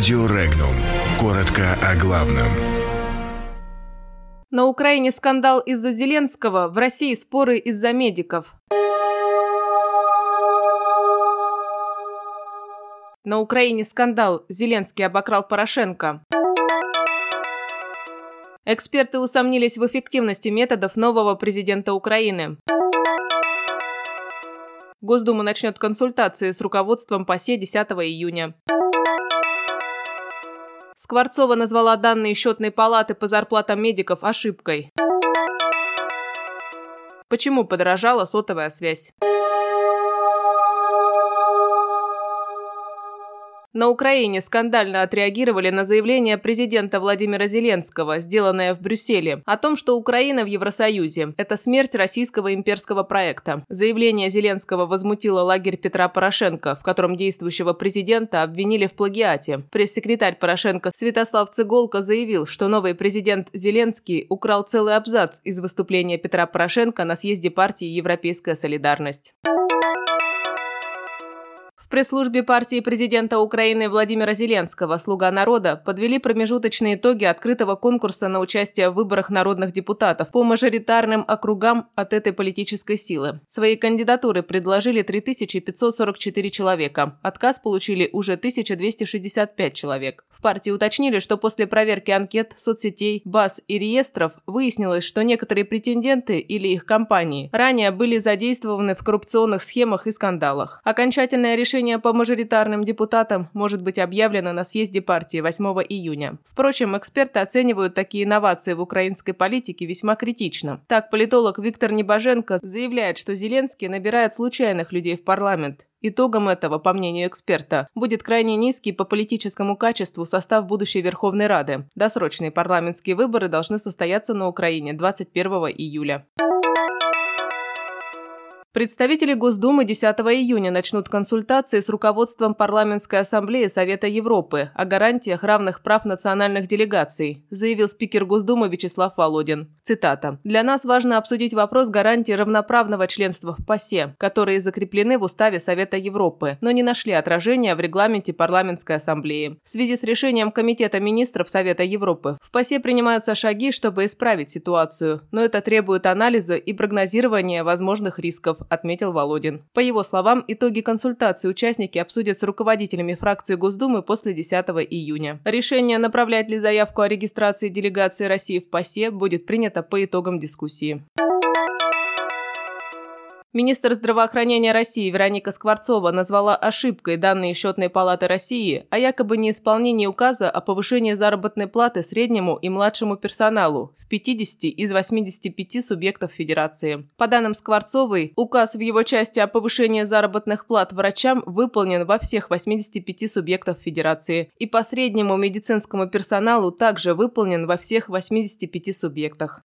Радио Регнум. Коротко о главном. На Украине скандал из-за Зеленского, в России споры из-за медиков. На Украине скандал. Зеленский обокрал Порошенко. Эксперты усомнились в эффективности методов нового президента Украины. Госдума начнет консультации с руководством ПАСЕ 10 июня. Скворцова назвала данные счетной палаты по зарплатам медиков ошибкой. Почему подорожала сотовая связь? На Украине скандально отреагировали на заявление президента Владимира Зеленского, сделанное в Брюсселе, о том, что Украина в Евросоюзе – это смерть российского имперского проекта. Заявление Зеленского возмутило лагерь Петра Порошенко, в котором действующего президента обвинили в плагиате. Пресс-секретарь Порошенко Святослав Цыголко заявил, что новый президент Зеленский украл целый абзац из выступления Петра Порошенко на съезде партии «Европейская солидарность». Пресс-службе партии президента Украины Владимира Зеленского «Слуга народа» подвели промежуточные итоги открытого конкурса на участие в выборах народных депутатов по мажоритарным округам от этой политической силы. Свои кандидатуры предложили 3544 человека. Отказ получили уже 1265 человек. В партии уточнили, что после проверки анкет, соцсетей, баз и реестров выяснилось, что некоторые претенденты или их компании ранее были задействованы в коррупционных схемах и скандалах. Окончательное решение решение по мажоритарным депутатам может быть объявлено на съезде партии 8 июня. Впрочем, эксперты оценивают такие инновации в украинской политике весьма критично. Так, политолог Виктор Небоженко заявляет, что Зеленский набирает случайных людей в парламент. Итогом этого, по мнению эксперта, будет крайне низкий по политическому качеству состав будущей Верховной Рады. Досрочные парламентские выборы должны состояться на Украине 21 июля. Представители Госдумы 10 июня начнут консультации с руководством Парламентской ассамблеи Совета Европы о гарантиях равных прав национальных делегаций, заявил спикер Госдумы Вячеслав Володин. Цитата. «Для нас важно обсудить вопрос гарантии равноправного членства в ПАСЕ, которые закреплены в Уставе Совета Европы, но не нашли отражения в регламенте Парламентской ассамблеи. В связи с решением Комитета министров Совета Европы в ПАСЕ принимаются шаги, чтобы исправить ситуацию, но это требует анализа и прогнозирования возможных рисков отметил Володин. По его словам, итоги консультации участники обсудят с руководителями фракции Госдумы после 10 июня. Решение, направлять ли заявку о регистрации делегации России в ПАСЕ, будет принято по итогам дискуссии. Министр здравоохранения России Вероника Скворцова назвала ошибкой данные счетной палаты России о якобы неисполнении указа о повышении заработной платы среднему и младшему персоналу в 50 из 85 субъектов Федерации. По данным Скворцовой, указ в его части о повышении заработных плат врачам выполнен во всех 85 субъектов Федерации и по среднему медицинскому персоналу также выполнен во всех 85 субъектах.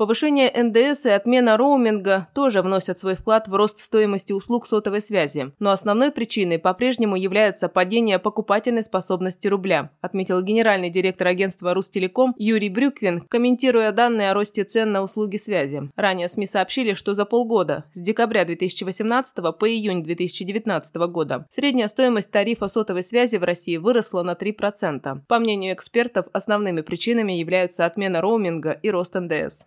Повышение НДС и отмена роуминга тоже вносят свой вклад в рост стоимости услуг сотовой связи, но основной причиной по-прежнему является падение покупательной способности рубля, отметил генеральный директор агентства Рустелеком Юрий Брюквин, комментируя данные о росте цен на услуги связи. Ранее СМИ сообщили, что за полгода, с декабря 2018 по июнь 2019 года, средняя стоимость тарифа сотовой связи в России выросла на 3%. По мнению экспертов, основными причинами являются отмена роуминга и рост НДС.